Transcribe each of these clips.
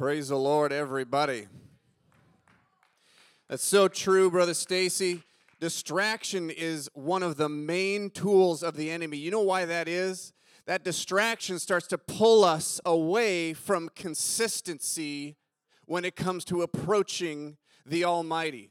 Praise the Lord, everybody. That's so true, Brother Stacy. Distraction is one of the main tools of the enemy. You know why that is? That distraction starts to pull us away from consistency when it comes to approaching the Almighty.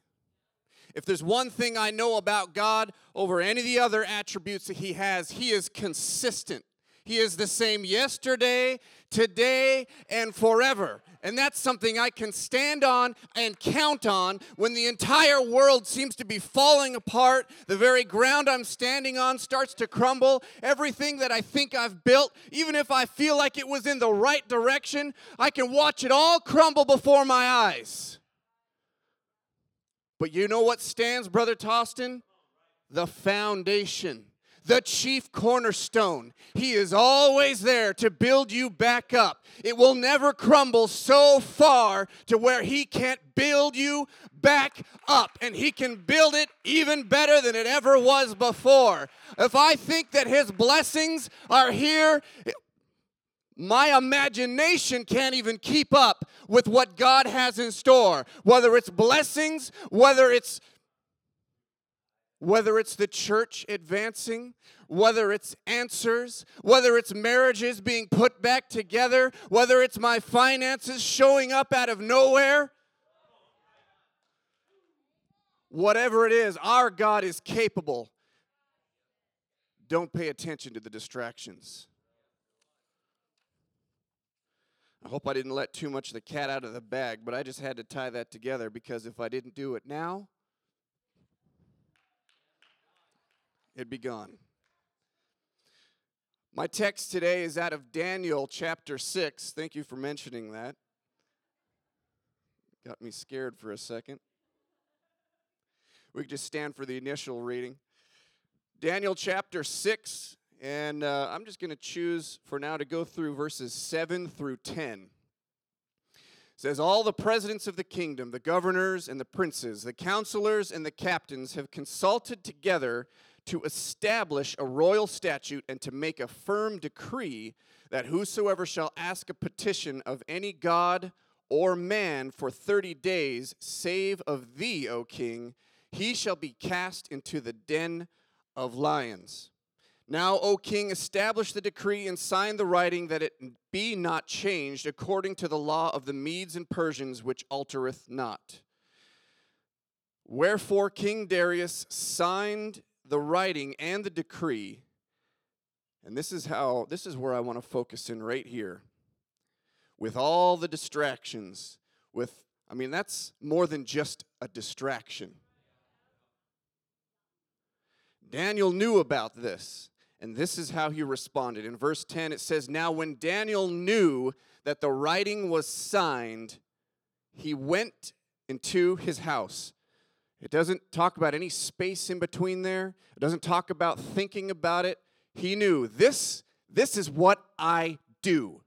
If there's one thing I know about God over any of the other attributes that He has, He is consistent. He is the same yesterday, today, and forever. And that's something I can stand on and count on when the entire world seems to be falling apart. The very ground I'm standing on starts to crumble. Everything that I think I've built, even if I feel like it was in the right direction, I can watch it all crumble before my eyes. But you know what stands, Brother Toston? The foundation the chief cornerstone. He is always there to build you back up. It will never crumble so far to where He can't build you back up. And He can build it even better than it ever was before. If I think that His blessings are here, my imagination can't even keep up with what God has in store. Whether it's blessings, whether it's whether it's the church advancing, whether it's answers, whether it's marriages being put back together, whether it's my finances showing up out of nowhere. Whatever it is, our God is capable. Don't pay attention to the distractions. I hope I didn't let too much of the cat out of the bag, but I just had to tie that together because if I didn't do it now, it'd be gone. My text today is out of Daniel chapter 6. Thank you for mentioning that. Got me scared for a second. We could just stand for the initial reading. Daniel chapter 6, and uh, I'm just going to choose for now to go through verses 7 through 10 says all the presidents of the kingdom the governors and the princes the counselors and the captains have consulted together to establish a royal statute and to make a firm decree that whosoever shall ask a petition of any god or man for 30 days, save of thee, O king, he shall be cast into the den of lions. Now, O king, establish the decree and sign the writing that it be not changed according to the law of the Medes and Persians, which altereth not. Wherefore King Darius signed the writing and the decree. And this is how, this is where I want to focus in right here. With all the distractions, with, I mean, that's more than just a distraction. Daniel knew about this, and this is how he responded. In verse 10, it says, Now when Daniel knew that the writing was signed, he went into his house it doesn't talk about any space in between there. It doesn't talk about thinking about it. He knew this this is what I do.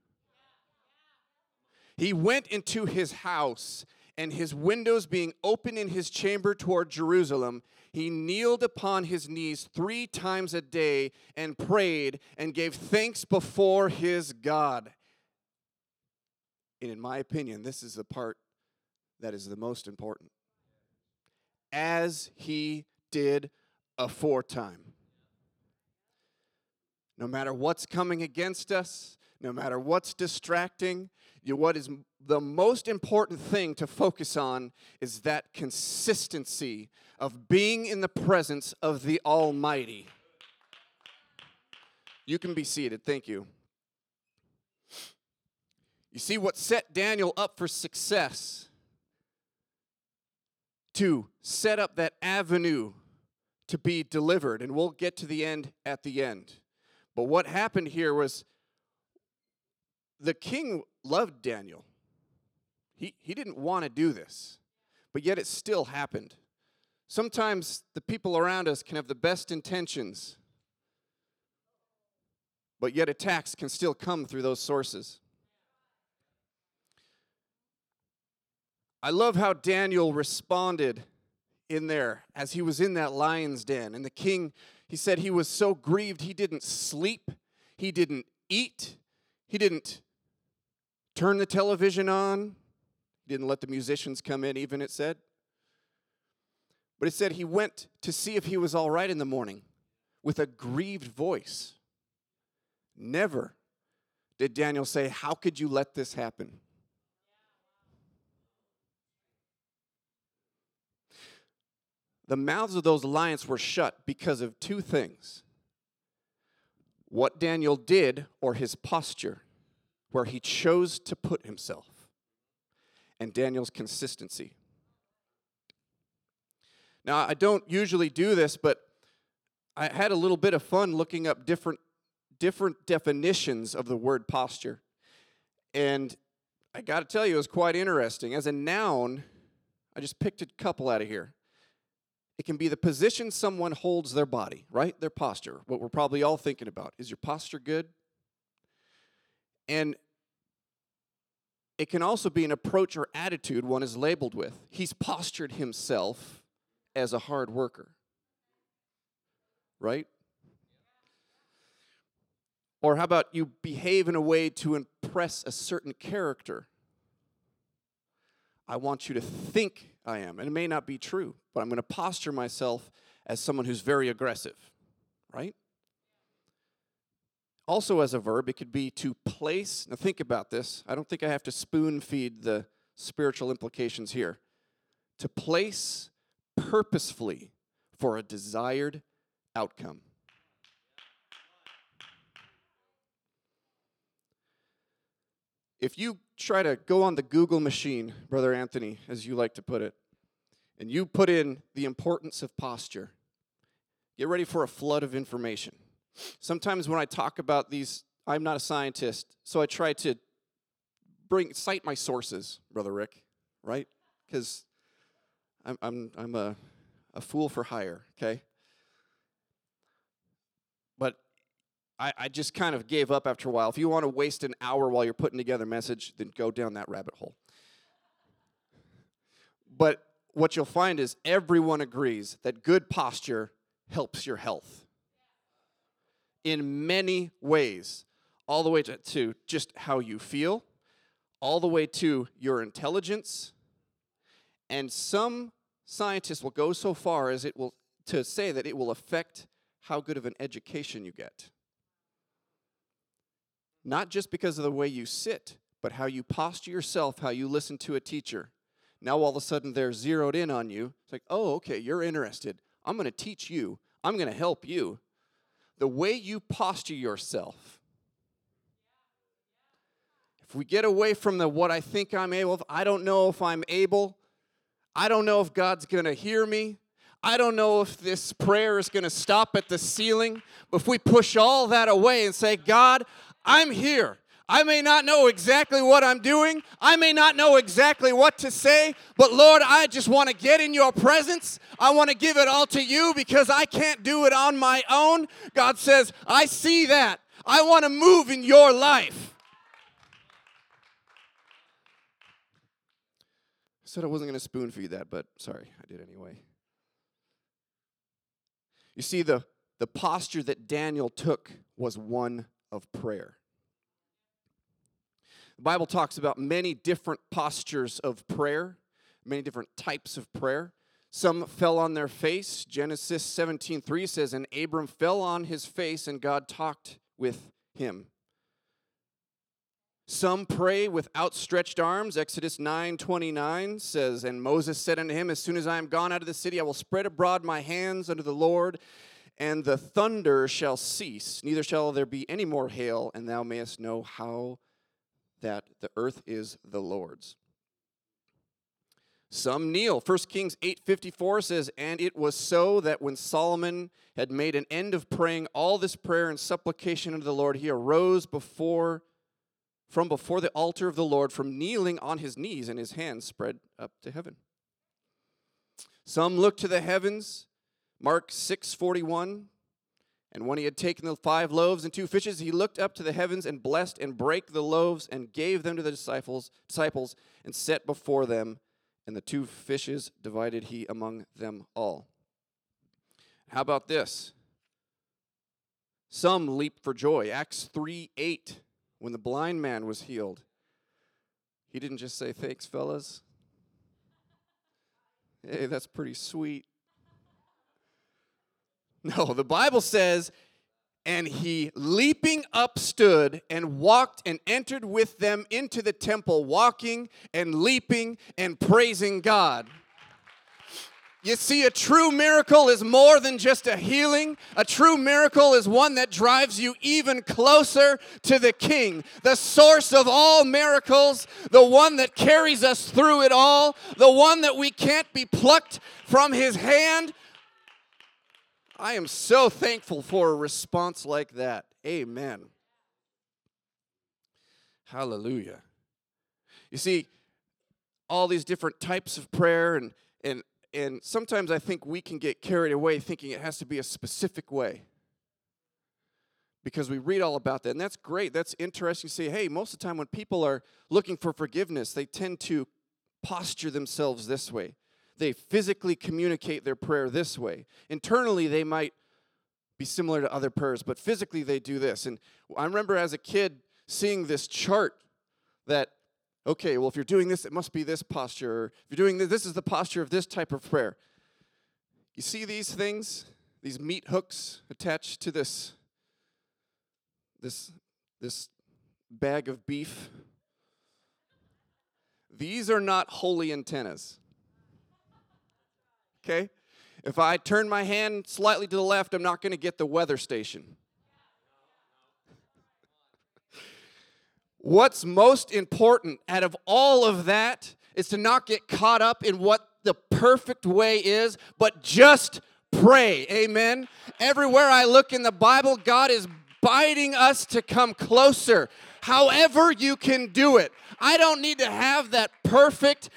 He went into his house and his windows being open in his chamber toward Jerusalem, he kneeled upon his knees three times a day and prayed and gave thanks before his God. And in my opinion, this is the part that is the most important as he did aforetime. No matter what's coming against us, no matter what's distracting, you, what is the most important thing to focus on is that consistency of being in the presence of the Almighty. You can be seated. Thank you. You see, what set Daniel up for success to set up that avenue to be delivered. And we'll get to the end at the end. But what happened here was the king loved Daniel. He, he didn't want to do this, but yet it still happened. Sometimes the people around us can have the best intentions, but yet attacks can still come through those sources. I love how Daniel responded in there as he was in that lion's den. And the king, he said he was so grieved he didn't sleep, he didn't eat, he didn't turn the television on. Didn't let the musicians come in, even it said. But it said he went to see if he was all right in the morning with a grieved voice. Never did Daniel say, How could you let this happen? The mouths of those lions were shut because of two things what Daniel did or his posture, where he chose to put himself, and Daniel's consistency. Now, I don't usually do this, but I had a little bit of fun looking up different different definitions of the word posture. And I got to tell you, it was quite interesting. As a noun, I just picked a couple out of here. It can be the position someone holds their body, right? Their posture. What we're probably all thinking about. Is your posture good? And it can also be an approach or attitude one is labeled with. He's postured himself as a hard worker. Right? Or how about you behave in a way to impress a certain character? I want you to think I am. And it may not be true, but I'm going to posture myself as someone who's very aggressive, right? Also, as a verb, it could be to place. Now, think about this. I don't think I have to spoon feed the spiritual implications here. To place purposefully for a desired outcome. If you try to go on the Google machine, Brother Anthony, as you like to put it, and you put in the importance of posture, get ready for a flood of information. Sometimes when I talk about these, I'm not a scientist, so I try to bring cite my sources, Brother Rick, right? Because I'm, I'm, I'm a, a fool for hire, okay? I, I just kind of gave up after a while. If you want to waste an hour while you're putting together a message, then go down that rabbit hole. But what you'll find is everyone agrees that good posture helps your health in many ways, all the way to, to just how you feel, all the way to your intelligence. And some scientists will go so far as it will to say that it will affect how good of an education you get. Not just because of the way you sit, but how you posture yourself, how you listen to a teacher. Now all of a sudden they're zeroed in on you. It's like, oh, okay, you're interested. I'm going to teach you, I'm going to help you. The way you posture yourself. If we get away from the what I think I'm able, I don't know if I'm able, I don't know if God's going to hear me. I don't know if this prayer is going to stop at the ceiling, but if we push all that away and say, God, I'm here. I may not know exactly what I'm doing. I may not know exactly what to say, but Lord, I just want to get in your presence. I want to give it all to you because I can't do it on my own. God says, I see that. I want to move in your life. I said I wasn't going to spoon feed that, but sorry, I did anyway. You see, the, the posture that Daniel took was one of prayer. The Bible talks about many different postures of prayer, many different types of prayer. Some fell on their face. Genesis 17:3 says, "And Abram fell on his face, and God talked with him." Some pray with outstretched arms. Exodus 9:29 says, "And Moses said unto him, As soon as I am gone out of the city, I will spread abroad my hands unto the Lord, and the thunder shall cease, neither shall there be any more hail, and thou mayest know how that the earth is the Lord's. Some kneel. 1 Kings 8:54 says, "And it was so that when Solomon had made an end of praying all this prayer and supplication unto the Lord, he arose before from before the altar of the Lord from kneeling on his knees and his hands spread up to heaven." Some look to the heavens Mark 6:41 and when he had taken the five loaves and two fishes he looked up to the heavens and blessed and brake the loaves and gave them to the disciples disciples and set before them and the two fishes divided he among them all. How about this? Some leaped for joy. Acts 3 8, when the blind man was healed. He didn't just say, Thanks, fellas. Hey, that's pretty sweet. No, the Bible says, and he leaping up stood and walked and entered with them into the temple, walking and leaping and praising God. You see, a true miracle is more than just a healing. A true miracle is one that drives you even closer to the King, the source of all miracles, the one that carries us through it all, the one that we can't be plucked from his hand. I am so thankful for a response like that. Amen. Hallelujah. You see, all these different types of prayer and and and sometimes I think we can get carried away thinking it has to be a specific way. Because we read all about that, and that's great. That's interesting to say, hey, most of the time when people are looking for forgiveness, they tend to posture themselves this way. They physically communicate their prayer this way. Internally, they might be similar to other prayers, but physically, they do this. And I remember as a kid seeing this chart that okay, well, if you're doing this, it must be this posture. If you're doing this, this is the posture of this type of prayer. You see these things, these meat hooks attached to this, this, this bag of beef. These are not holy antennas. Okay? If I turn my hand slightly to the left, I'm not going to get the weather station. What's most important out of all of that is to not get caught up in what the perfect way is, but just pray. Amen. Everywhere I look in the Bible, God is biting us to come closer. However, you can do it. I don't need to have that perfect,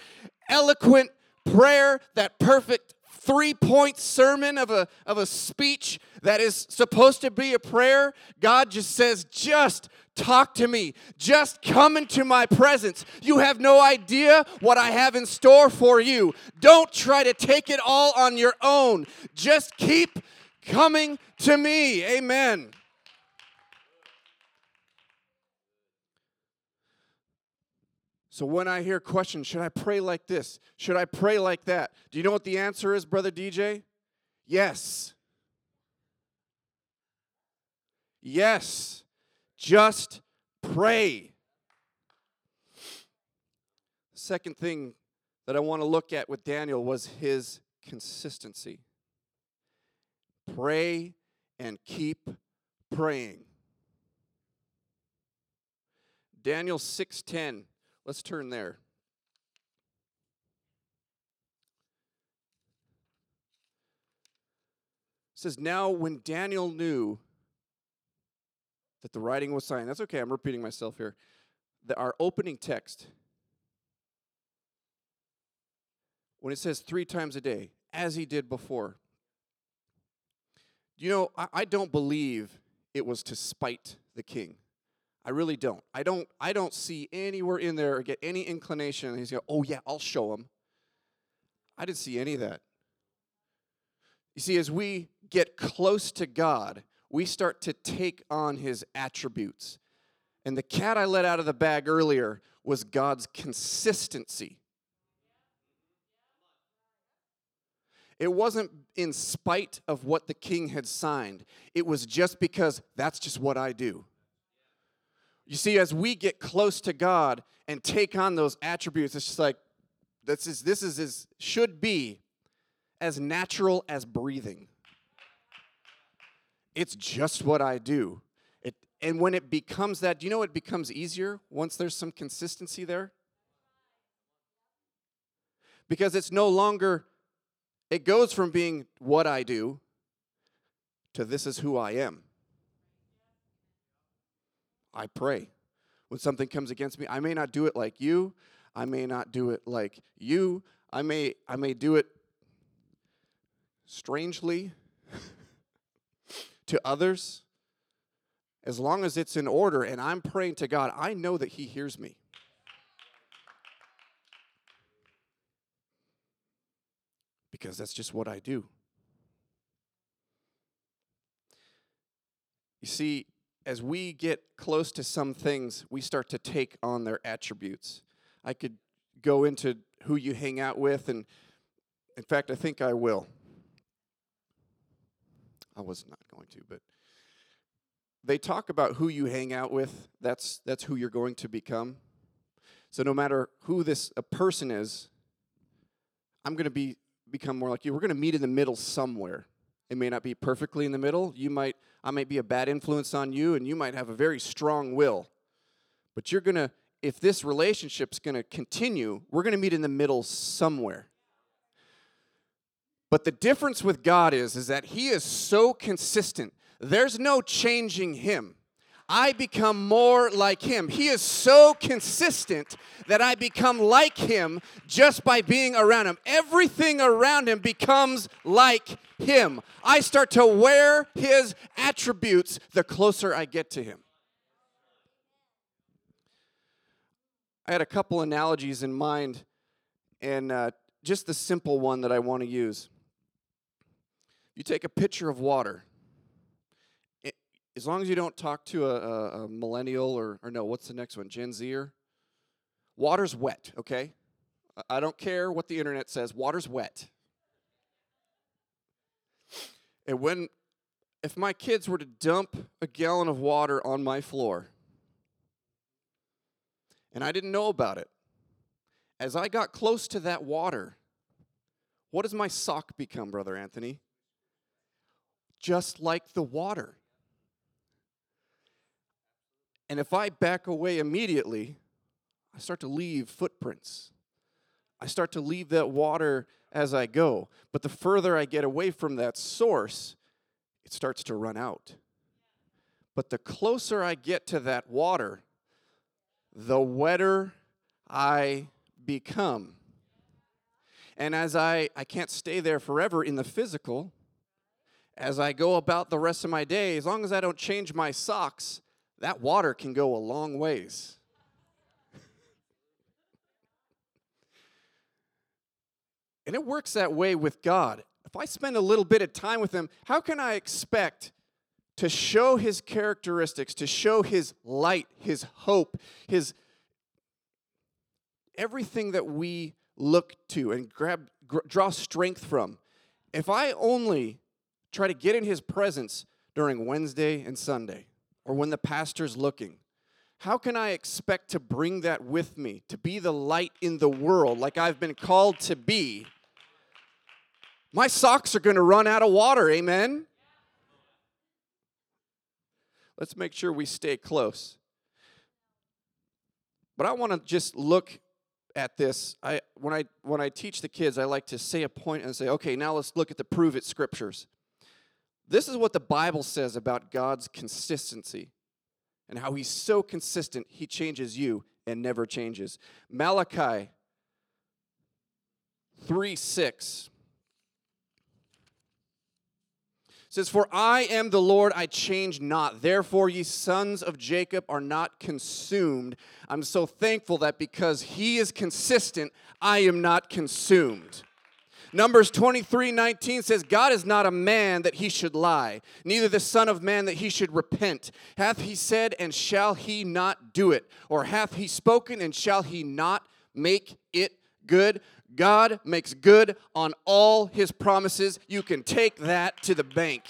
eloquent prayer, that perfect three point sermon of a, of a speech that is supposed to be a prayer. God just says, just talk to me. Just come into my presence. You have no idea what I have in store for you. Don't try to take it all on your own. Just keep coming to me. Amen. So when I hear questions, should I pray like this? Should I pray like that? Do you know what the answer is, Brother DJ? Yes. Yes. Just pray. Second thing that I want to look at with Daniel was his consistency. Pray and keep praying. Daniel 6:10. Let's turn there. It says now when Daniel knew that the writing was signed. That's okay, I'm repeating myself here. The, our opening text, when it says three times a day, as he did before, you know, I, I don't believe it was to spite the king. I really don't. I don't. I don't see anywhere in there or get any inclination. He's going, "Oh yeah, I'll show him." I didn't see any of that. You see, as we get close to God, we start to take on his attributes. And the cat I let out of the bag earlier was God's consistency. It wasn't in spite of what the king had signed, it was just because that's just what I do. You see, as we get close to God and take on those attributes, it's just like this is this is as should be as natural as breathing. It's just what I do. It, and when it becomes that, do you know it becomes easier once there's some consistency there? Because it's no longer, it goes from being what I do to this is who I am. I pray. When something comes against me, I may not do it like you. I may not do it like you. I may I may do it strangely to others, as long as it's in order and I'm praying to God, I know that He hears me. Because that's just what I do. You see, as we get close to some things, we start to take on their attributes. I could go into who you hang out with, and in fact, I think I will. I was not going to, but they talk about who you hang out with. That's that's who you're going to become. So no matter who this a person is, I'm going to be become more like you. We're going to meet in the middle somewhere. It may not be perfectly in the middle. You might I might be a bad influence on you and you might have a very strong will. But you're going to if this relationship's going to continue, we're going to meet in the middle somewhere. But the difference with God is is that he is so consistent. There's no changing him. I become more like him. He is so consistent that I become like him just by being around him. Everything around him becomes like him. I start to wear his attributes the closer I get to him. I had a couple analogies in mind, and uh, just the simple one that I want to use. You take a pitcher of water. As long as you don't talk to a, a, a millennial or, or no, what's the next one? Gen Zer? Water's wet, okay? I don't care what the internet says, water's wet. And when, if my kids were to dump a gallon of water on my floor, and I didn't know about it. As I got close to that water, what does my sock become, Brother Anthony? Just like the water. And if I back away immediately, I start to leave footprints. I start to leave that water as I go. But the further I get away from that source, it starts to run out. But the closer I get to that water, the wetter I become. And as I, I can't stay there forever in the physical, as I go about the rest of my day, as long as I don't change my socks, that water can go a long ways. and it works that way with God. If I spend a little bit of time with Him, how can I expect to show his characteristics, to show his light, his hope, his everything that we look to and grab gr- draw strength from. If I only try to get in his presence during Wednesday and Sunday or when the pastor's looking, how can I expect to bring that with me, to be the light in the world like I've been called to be? My socks are going to run out of water, amen? let's make sure we stay close. But I want to just look at this. I when I when I teach the kids, I like to say a point and say, okay, now let's look at the prove it scriptures. This is what the Bible says about God's consistency and how he's so consistent, he changes you and never changes. Malachi 3 6 says, For I am the Lord, I change not. Therefore, ye sons of Jacob are not consumed. I'm so thankful that because he is consistent, I am not consumed. Numbers 23 19 says, God is not a man that he should lie, neither the Son of Man that he should repent. Hath he said, and shall he not do it? Or hath he spoken, and shall he not make it good? God makes good on all his promises. You can take that to the bank.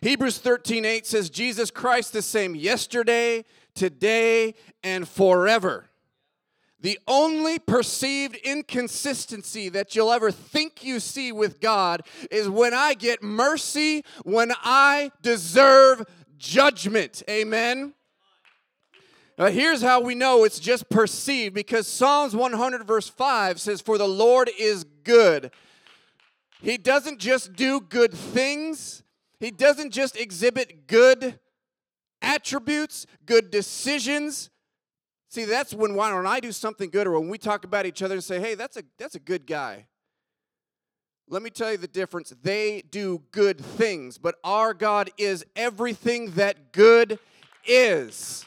Hebrews 13 8 says, Jesus Christ the same yesterday, today, and forever. The only perceived inconsistency that you'll ever think you see with God is when I get mercy, when I deserve judgment. Amen. Now, here's how we know it's just perceived because Psalms 100, verse 5 says, For the Lord is good. He doesn't just do good things, He doesn't just exhibit good attributes, good decisions. See, that's when, when I do something good or when we talk about each other and say, hey, that's a, that's a good guy. Let me tell you the difference. They do good things, but our God is everything that good is.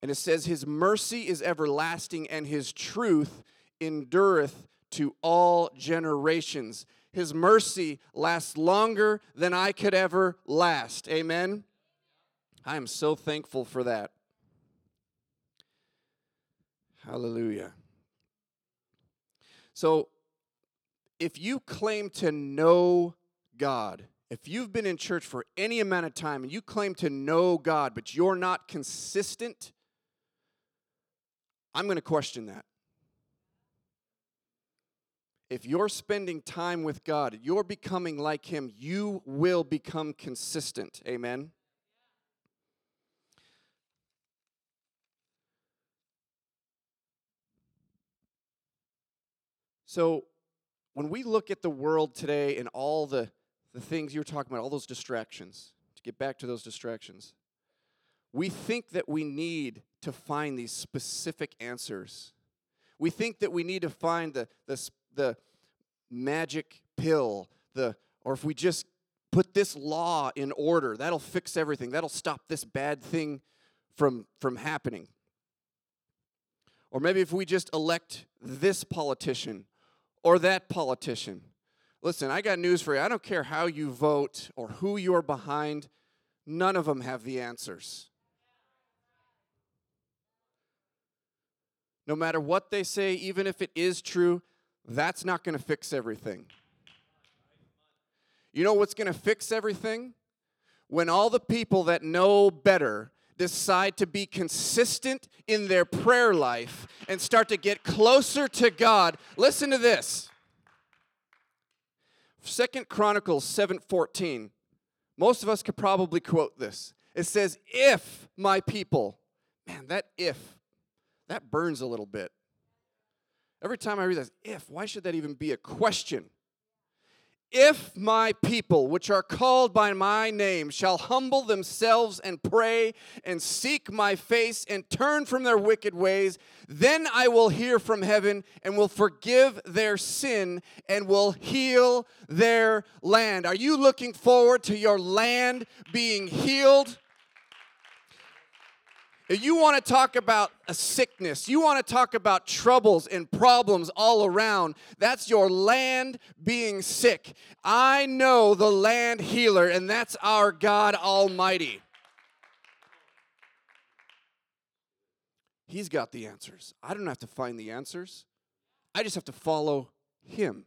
And it says, His mercy is everlasting, and His truth endureth to all generations. His mercy lasts longer than I could ever last. Amen. I am so thankful for that. Hallelujah. So, if you claim to know God, if you've been in church for any amount of time and you claim to know God, but you're not consistent, I'm going to question that. If you're spending time with God, you're becoming like Him, you will become consistent. Amen. So, when we look at the world today and all the, the things you're talking about, all those distractions, to get back to those distractions, we think that we need to find these specific answers. We think that we need to find the, the, the magic pill, the, or if we just put this law in order, that'll fix everything. That'll stop this bad thing from, from happening. Or maybe if we just elect this politician or that politician. Listen, I got news for you. I don't care how you vote or who you're behind, none of them have the answers. No matter what they say, even if it is true, that's not going to fix everything. You know what's going to fix everything? When all the people that know better decide to be consistent in their prayer life and start to get closer to God. Listen to this. Second Chronicles 7:14. Most of us could probably quote this. It says, "If my people." Man, that if that burns a little bit. Every time I read this, if, why should that even be a question? If my people, which are called by my name, shall humble themselves and pray and seek my face and turn from their wicked ways, then I will hear from heaven and will forgive their sin and will heal their land. Are you looking forward to your land being healed? You want to talk about a sickness, you want to talk about troubles and problems all around, that's your land being sick. I know the land healer, and that's our God Almighty. He's got the answers. I don't have to find the answers, I just have to follow Him.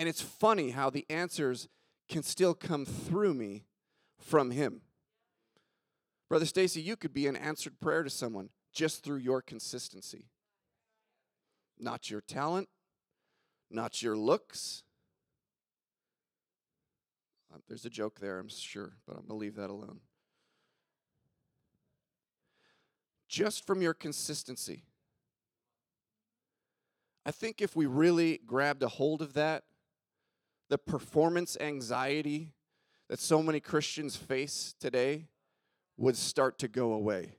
And it's funny how the answers can still come through me from Him. Brother Stacy, you could be an answered prayer to someone just through your consistency. Not your talent, not your looks. Um, there's a joke there, I'm sure, but I'm going to leave that alone. Just from your consistency. I think if we really grabbed a hold of that, the performance anxiety that so many Christians face today, would start to go away.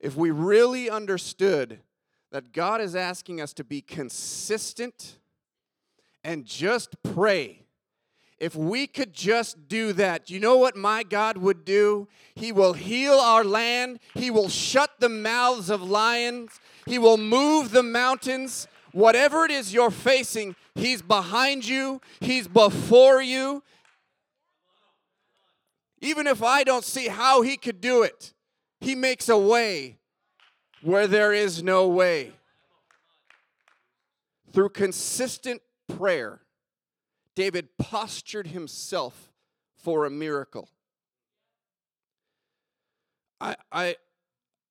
If we really understood that God is asking us to be consistent and just pray, if we could just do that, you know what my God would do? He will heal our land, He will shut the mouths of lions, He will move the mountains. Whatever it is you're facing, He's behind you, He's before you, even if I don't see how he could do it, he makes a way where there is no way. Through consistent prayer, David postured himself for a miracle. I, I,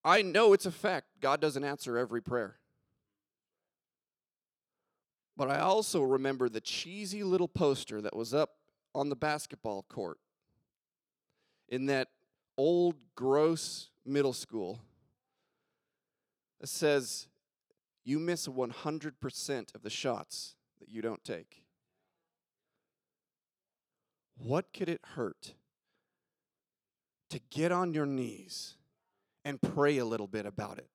I know it's a fact. God doesn't answer every prayer. But I also remember the cheesy little poster that was up on the basketball court in that old, gross middle school that says you miss 100% of the shots that you don't take. What could it hurt to get on your knees and pray a little bit about it?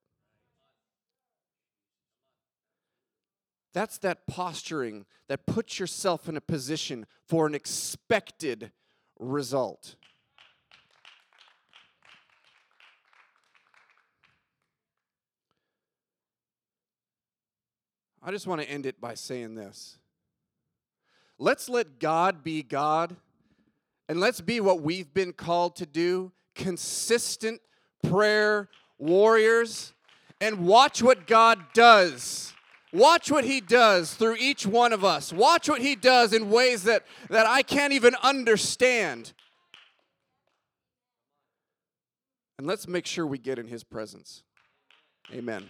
That's that posturing that puts yourself in a position for an expected result. I just want to end it by saying this. Let's let God be God, And let's be what we've been called to do consistent prayer warriors. And watch what God does. Watch what He does through each one of us. Watch what He does in ways that, that I can't even understand. And let's make sure we get in His presence. Amen.